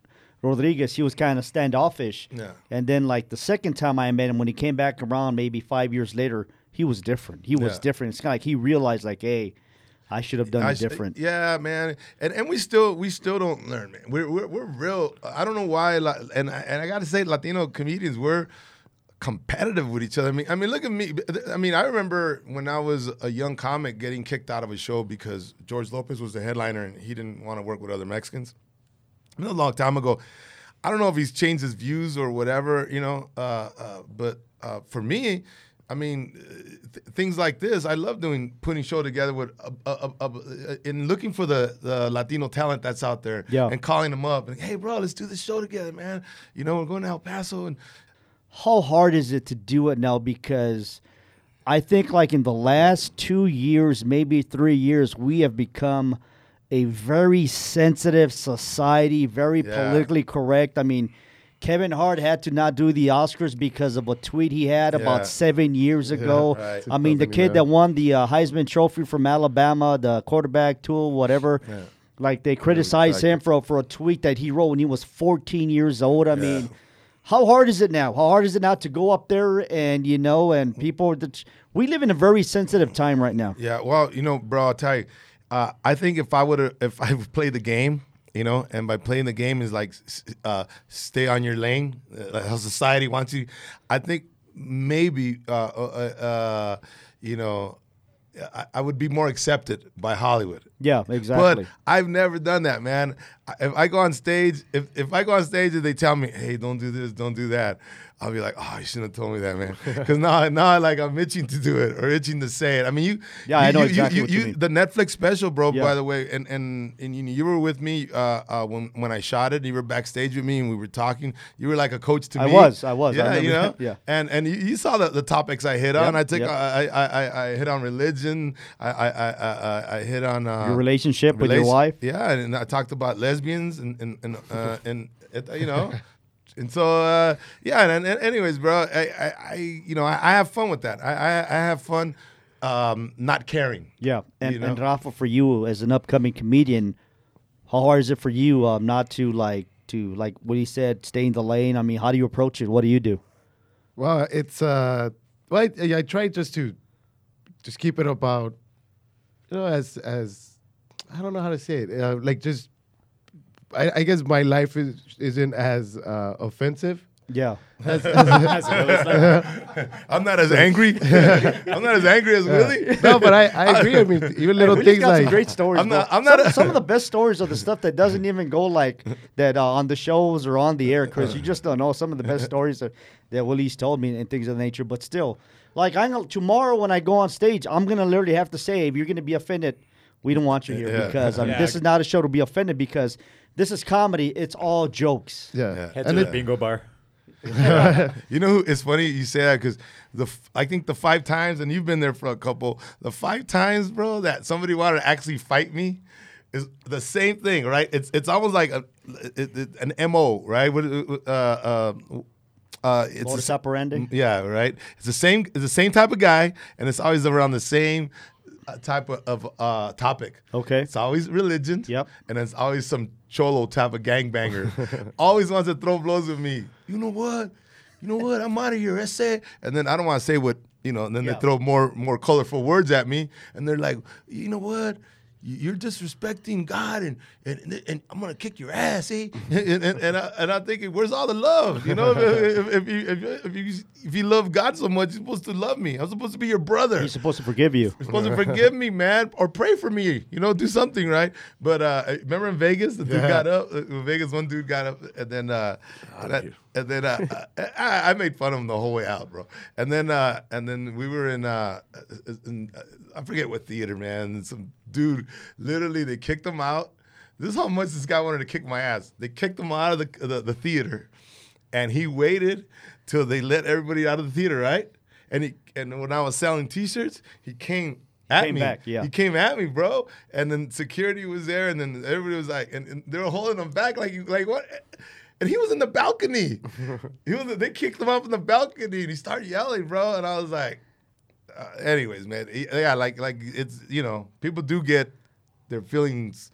Rodriguez, he was kind of standoffish. Yeah. And then, like, the second time I met him, when he came back around maybe five years later, he was different. He was Yeah. different. It's kind of like he realized, like, hey, I should have done I it different. Yeah, man, and and we still we still don't learn, man. We're we're, we're real. I don't know why, and I, and I got to say, Latino comedians we're competitive with each other. I mean, I mean, look at me. I mean, I remember when I was a young comic getting kicked out of a show because George Lopez was the headliner and he didn't want to work with other Mexicans. A long time ago. I don't know if he's changed his views or whatever, you know. Uh, uh, but uh, for me, I mean, uh, th- things like this, I love doing putting show together with uh, uh, uh, looking for the, the Latino talent that's out there, Yeah. and calling them up and hey, bro, let's do this show together, man. You know, we're going to El Paso and how hard is it to do it now? Because I think, like, in the last two years, maybe three years, we have become a very sensitive society, very Yeah. politically correct. I mean, Kevin Hart had to not do the Oscars because of a tweet he had Yeah. about seven years ago. right. I mean, the kid that won the uh, Heisman Trophy from Alabama, the quarterback tool, whatever. Like they criticized him for for a tweet that he wrote when he was 14 years old. I mean, how hard is it now? How hard is it now to go up there and you know and people? that- We live in a very sensitive time right now. Yeah, well, you know, bro, I'll tell you. Uh, I think if I would have, if I <laughs> played the game, you know, and by playing the game is like uh, stay on your lane, uh, how society wants you. I think maybe, uh, uh, uh, you know, I, I would be more accepted by Hollywood. Yeah, exactly. But I've never done that, man. I- If I go on stage, if, if I go on stage and they tell me, "Hey, don't do this, don't do that," I'll be like, "Oh, you shouldn't have told me that, man." <laughs> Because now, now, like I'm itching to do it or itching to say it. I mean, you, Yeah, I you- know you, exactly you, what you you- mean. The Netflix special, bro. Yeah. By the way, and and and you, you were with me uh, uh, when when I shot it. You were backstage with me, and we were talking. You were like a coach to I me. I was, I was. I Yeah, you know. <laughs> yeah. And and you, saw the, the topics I hit on. Yep, I took yep. I, I, I I hit on religion. I I I, I, I hit on uh, Your relationship with your wife. Yeah, and I talked about lesbians and and and, uh, and it, you know. <laughs> And so, uh, yeah, and, and anyways, bro, I, I, I you know, I, I have fun with that. I, I, I have fun um, not caring. Yeah, and, You know? and Rafa, for you as an upcoming comedian, how hard is it for you um, not to like to like what he said, stay in the lane? I mean, how do you approach it? What do you do? Well, it's uh, well, I, I try just to just keep it about, you know, as as I don't know how to say it, uh, like just. I, I guess my life is isn't as uh, offensive. Yeah, <laughs> As <laughs> Willie's <laughs> like, I'm not as angry. I'm not as angry as Willie. No, but I, I agree. I mean, even little Willie's things got some like great stories. I'm not- bro. I'm not Some, a- some of the best stories are the stuff that doesn't even go like that uh, on the shows or on the air, Chris. You just don't know some of the best stories that, that Willie's told me and things of that nature. But still, like I know tomorrow when I go on stage, I'm gonna literally have to say, if you're gonna be offended, we don't want you here Yeah. because I mean, Yeah. this is not a show to be offended because this is comedy. It's all jokes. yeah, Yeah. head and to the bingo bar. <laughs> You know, who, it's funny you say that because the f- I think the five times, and you've been there for a couple, the five times, bro, that somebody wanted to actually fight me is the same thing, right? It's it's almost like a it, it, an mo, right? What, uh, uh, uh, it's Modus the s- operandi? Yeah, right. It's the same. It's the same type of guy, and it's always around the same type of, of uh, topic. Okay. It's always religion. Yep. And it's always some cholo type of gangbanger. <laughs> always wants to throw blows with me. You know what? You know what? I'm out of here. I say. And then I don't want to say what, you know, and then Yeah. they throw more more colorful words at me. And they're like, you know what? You- you're disrespecting God, and and, and I'm gonna kick your ass, eh? <laughs> And and, and, I, and I'm thinking, where's all the love? You know, if, if, if you if, you- if you if you love God so much, you're supposed to love me. I'm supposed to be your brother. He's supposed to forgive you. You're supposed to forgive me, man, or pray for me. You know, do something, right? But uh, remember in Vegas, the dude Yeah. got up. uh, In Vegas, one dude got up, and then uh, that- and then uh, I, I made fun of him the whole way out, bro. And then uh, and then we were in, uh, in I forget what theater, man. And some dude, literally, they kicked him out. This is how much this guy wanted to kick my ass. They kicked him out of the the, the theater, and he waited till they let everybody out of the theater, right? And he and when I was selling T-shirts, he came at Came me. back, yeah. He came at me, bro. And then security was there, and then everybody was like, and, and they were holding him back, like, like what? And he was in the balcony. he was. They kicked him up in the balcony, and he started yelling, bro. And I was like, uh, anyways, man, yeah, like, like it's you know, people do get their feelings.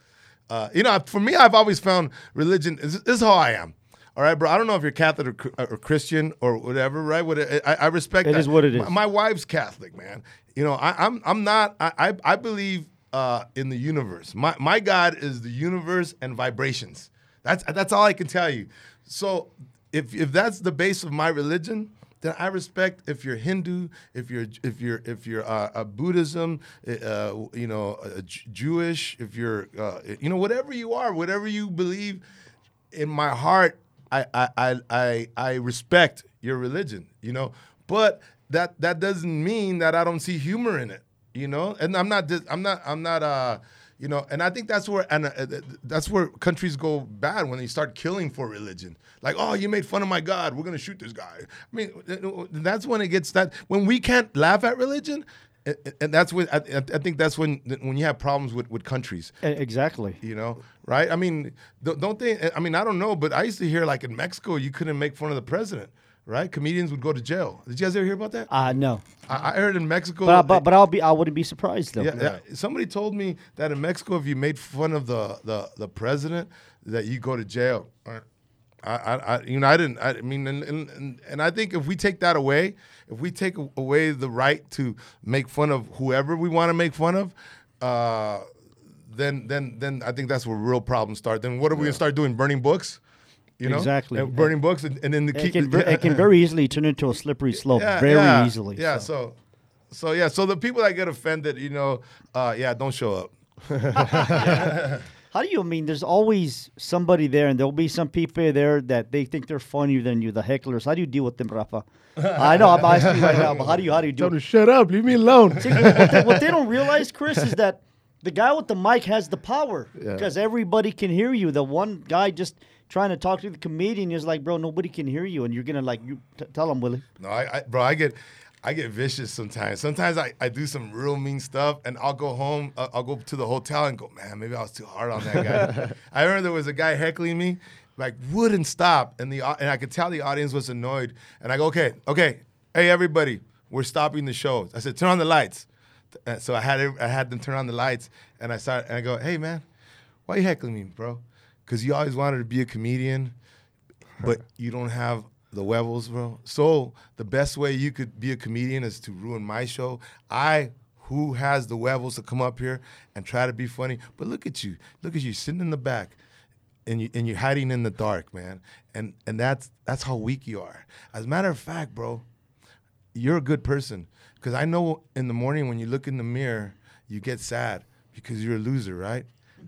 Uh, you know, for me, I've always found religion. This, this is how I am. All right, bro. I don't know if you're Catholic or, or Christian or whatever, right? What I, I respect. It that. is what it is. My, my wife's Catholic, man. You know, I, I'm I'm not. I I, I believe uh, in the universe. My my God is the universe and vibrations. That's that's all I can tell you. So if if that's the base of my religion, then I respect if you're Hindu, if you're if you're if you're uh, a Buddhism, uh, you know, a J- Jewish, if you're uh, you know whatever you are, whatever you believe. In my heart, I I I I, I respect your religion, you know, but that that doesn't mean that I don't see humor in it, you know. And I'm not I'm not I'm not uh you know, and I think that's where and uh, that's where countries go bad when they start killing for religion. Like, oh, you made fun of my God, we're gonna shoot this guy. I mean, uh, that's when it gets that when we can't laugh at religion, and- that's when I, I think that's when when you have problems with with countries Exactly. you know, right? I mean, don't they? I mean, I don't know, but I used to hear like in Mexico, you couldn't make fun of the president, right? Comedians would go to jail. Did you guys ever hear about that? Uh no. I, I heard in Mexico. But, but but I'll be I wouldn't be surprised though. yeah, yeah, somebody told me that in Mexico, if you made fun of the the, the president, that you go to jail. I, I, I, you know, I didn't. I mean, and, and, and, and I think if we take that away, if we take away the right to make fun of whoever we want to make fun of, uh, then then then I think that's where real problems start. Then what are we gonna start doing? Burning books, you know? Exactly. And burning books, and, and then the It can, ver- it can very easily turn into a slippery slope very yeah, easily. Yeah. so. So. so, yeah. So the people that get offended, you know, uh, yeah, don't show up. <laughs> How do you I mean? There's always somebody there, and there'll be some people there that they think they're funnier than you, the hecklers. How do you deal with them, Rafa? I know I'm asking you right now, but how do you how do you do Tell it? them shut up, leave me alone. See, what, they, what they don't realize, Chris, is that the guy with the mic has the power Yeah. because everybody can hear you. The one guy just trying to talk to the comedian is like, bro, nobody can hear you, and you're gonna like you t- tell him, Willie. No, I, I bro, I get, I get vicious sometimes. Sometimes I, I do some real mean stuff, and I'll go home. uh, I'll go to the hotel and go, man, maybe I was too hard on that guy. <laughs> I remember there was a guy heckling me, like wouldn't stop, and the and I could tell the audience was annoyed. And I go, okay, okay, hey everybody, we're stopping the show. I said, turn on the lights. Uh, So I had I had them turn on the lights, and I started and I go, hey man, why you heckling me, bro? Because you always wanted to be a comedian but <laughs> you don't have the huevos, bro. So the best way you could be a comedian is to ruin my show. I, who has the huevos to come up here and try to be funny, but look at you, look at you sitting in the back, and you and you're hiding in the dark, man. And and that's that's how weak you are. As a matter of fact, bro, you're a good person because I know in the morning when you look in the mirror, you get sad because you're a loser, right?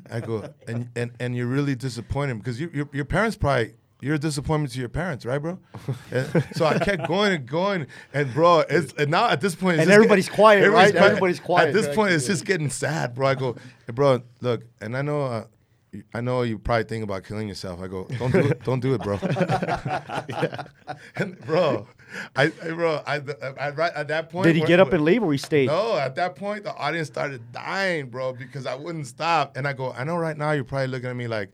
I go and and, and you're really disappointed because your your your parents probably you're a disappointment to your parents, right, bro? <laughs> And so I kept going and going, and bro, it's and now at this point, And everybody's quiet, right? quiet. Everybody's quiet. At this point, it's just getting sad, bro. I go, hey, bro, look, and I know. Uh, I know you probably think about killing yourself. I go, don't do it, don't do it, bro. <laughs> and <laughs> bro, I, I bro, I, I, right at that point. Did he get up and leave, or he stayed? no, at that point, the audience started dying, bro, because I wouldn't stop. And I go, I know right now you're probably looking at me like,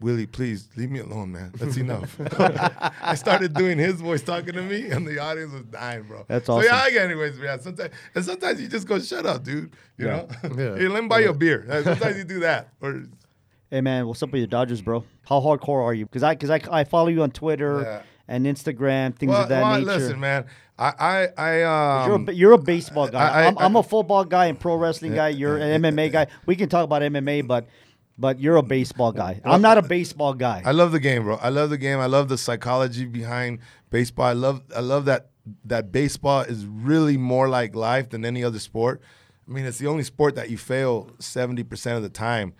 Willie, please leave me alone, man. That's enough. <laughs> I started doing his voice talking to me, and the audience was dying, bro. That's awesome. So yeah. I anyways, yeah. Sometimes and sometimes you just go, shut up, dude. You Yeah. know, Yeah. hey, let me buy you a beer. Sometimes you do that, or Hey man, what's up with your Dodgers, bro? How hardcore are you? Because I, because I, I follow you on Twitter Yeah. and Instagram things Well, of that well, nature. listen, man. I, I, I You're a, um, you're a baseball guy. I- I- I'm, I'm a football guy and pro wrestling guy. You're an MMA guy. We can talk about MMA, but but you're a baseball guy. I'm not a baseball guy. I love the game, bro. I love the game. I love the psychology behind baseball. I love I love that that baseball is really more like life than any other sport. I mean, it's the only sport that you fail 70% of the time.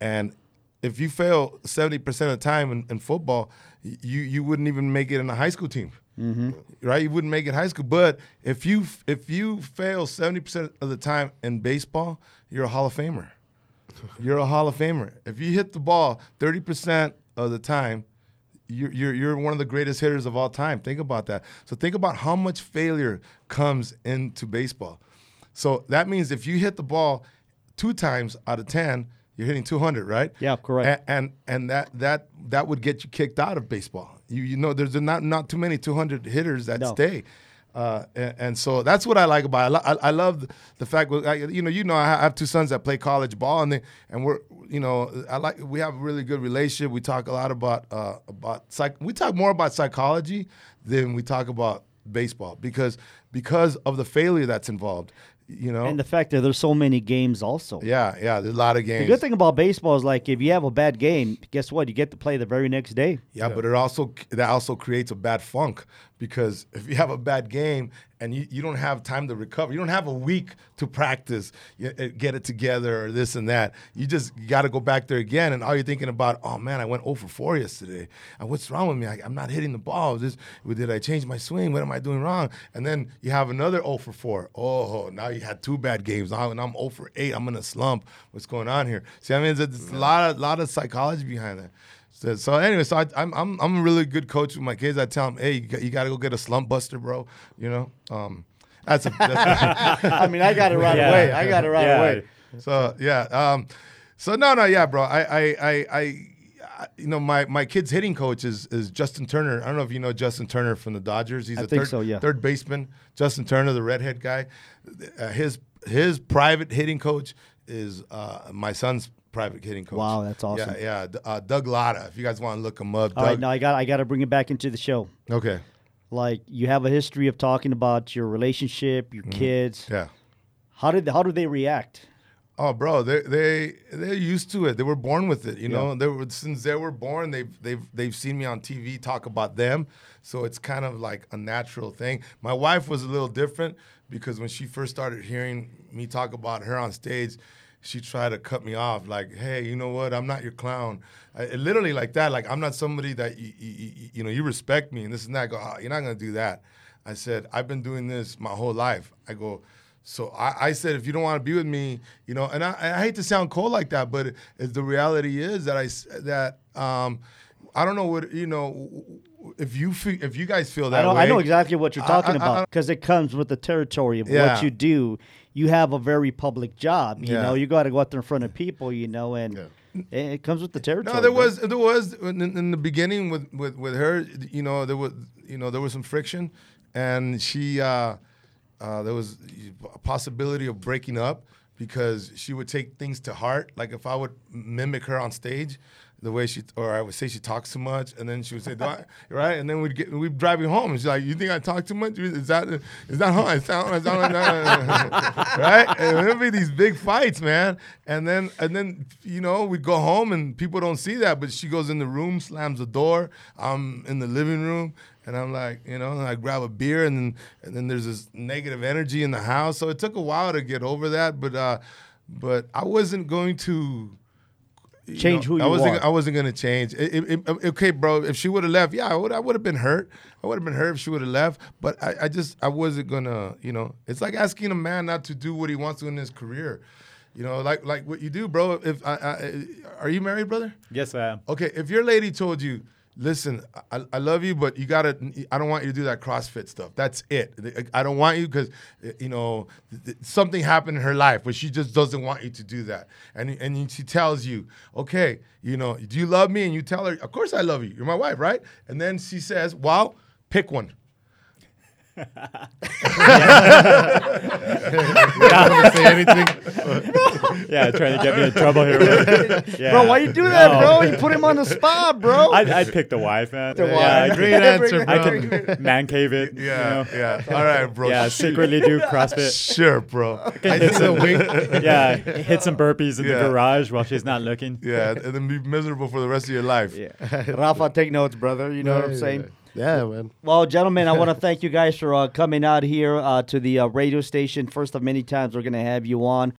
And if you fail 70% of the time in, in football, you you wouldn't even make it in a high school team. Mm-hmm. Right? You wouldn't make it high school. But if you if you fail 70% of the time in baseball, you're a Hall of Famer <laughs> you're a Hall of Famer. If you hit the ball 30% of the time, you're, you're, you're one of the greatest hitters of all time. Think about that. So think about how much failure comes into baseball. So that means if you hit the ball two times out of 10, you're hitting 200, right? Yeah, correct. A- And and that that that would get you kicked out of baseball. You you know there's not not too many 200 hitters that No. stay. Uh, and, and so that's what I like about it. I, I, love the fact, that, I- you know, you know, I have two sons that play college ball, and they, and we're, you know, I like we have a really good relationship. We talk a lot about uh, about psych. We talk more about psychology than we talk about baseball because because of the failure that's involved. You know, and the fact that there's so many games also. yeah, yeah, there's a lot of games. The good thing about baseball is like if you have a bad game, guess what? You get to play the very next day. Yeah, but it also that also creates a bad funk because if you have a bad game and you, you don't have time to recover, you don't have a week to practice, y- uh, get it together or this and that. You just got to go back there again, and all you're thinking about, oh man, I went 0 for 4 yesterday. And what's wrong with me? I, I'm not hitting the ball. This, did I change my swing? What am I doing wrong? And then you have another 0 for 4. Oh, now you had two bad games. Now and I'm 0 for 8. I'm in a slump. What's going on here? See, I mean, there's a lot of lot of psychology behind that. So, so anyway, so I, I'm I'm I'm a really good coach with my kids. I tell them, hey, you got, you got to go get a slump buster, bro. You know, um, that's a. That's <laughs> I mean, I got it right Yeah. away. I got it right Yeah. away. so yeah, um, so no, no, yeah, bro. I, I, I, I, I- you know, my my kid's hitting coach is is Justin Turner. I don't know if you know Justin Turner from the Dodgers. He's I a think third, so, yeah. third baseman. Justin Turner, the redhead guy. Uh, his his private hitting coach is uh, my son's private hitting coach. Wow, that's awesome. Yeah, yeah. Uh, Doug Latta. If you guys want to look him up, All right, Doug. now I got I got to bring it back into the show. okay. Like you have a history of talking about your relationship, your kids. Yeah. How did how do they react? Oh, bro, they they they're used to it. They were born with it. You know, they were since they were born. They've they've they've seen me on TV talk about them, so it's kind of like a natural thing. My wife was a little different because when she first started hearing me talk about her on stage, she tried to cut me off. Like, hey, you know what? I'm not your clown. I, literally like that. Like, I'm not somebody that you you, you, you know you respect me and this and that. I go, oh, you're not gonna do that. I said, I've been doing this my whole life. I go. So I, I said, if you don't want to be with me, you know, and I, I hate to sound cold like that, but it, the reality is that I that um, I don't know what you know. If you feel, if you guys feel that I know, way, I know exactly what you're talking about because it comes with the territory of Yeah. what you do. You have a very public job. You Yeah. know, you got to go out there in front of people. You know, and it, it comes with the territory. No, there was there was in, in the beginning with, with with her. You know, there was you know there was some friction, and she uh, uh, there was a possibility of breaking up because she would take things to heart. Like if I would mimic her on stage, the way she or I would say she talks too much, and then she would say, <laughs> right, and then we'd get we'd driving home, and she's like, "You think I talk too much? Is that is that how I sound? I sound <laughs> right?" And there'd be these big fights, man, and then and then you know we'd go home, and people don't see that, but she goes in the room, slams the door. I'm in the living room. And I'm like, you know, I grab a beer, and then and then there's this negative energy in the house. So it took a while to get over that, but uh, but I wasn't going to you Change who I you wasn't. are. I wasn't gonna change. It, it, it- okay, bro. If she would have left, yeah, I would. I would have been hurt. I would have been hurt if she would have left. But I, I just, I wasn't gonna. You know, it's like asking a man not to do what he wants to in his career. You know, like like what you do, bro. If I, I are you married, brother? Yes, I am. Okay, if your lady told you, listen, I, I love you, but you gotta, I don't want you to do that CrossFit stuff. That's it. I don't want you because, you know, th- th- something happened in her life where she just doesn't want you to do that. And, and she tells you, okay, you know, do you love me? And you tell her, of course I love you. You're my wife, right? And then she says, well, pick one. Don't say anything. <laughs> yeah, trying to get me in trouble here. yeah. Bro, why you do that, No. bro? You put him on the spot, bro. I'd, I'd pick the wife, man. The yeah, wife. I Great could, answer, <laughs> I bro. could man cave it. you Yeah, know? yeah. All right, bro. Yeah, secretly do CrossFit. Sure, bro. I see the wink. yeah, hit some burpees in Yeah. the garage while she's not looking. Yeah, and then be miserable for the rest of your life. yeah. <laughs> Rafa, take notes, brother. You know what I'm saying? Yeah, man. Well, gentlemen, I want to <laughs> thank you guys for uh, coming out here uh, to the uh, radio station. First of many times we're going to have you on.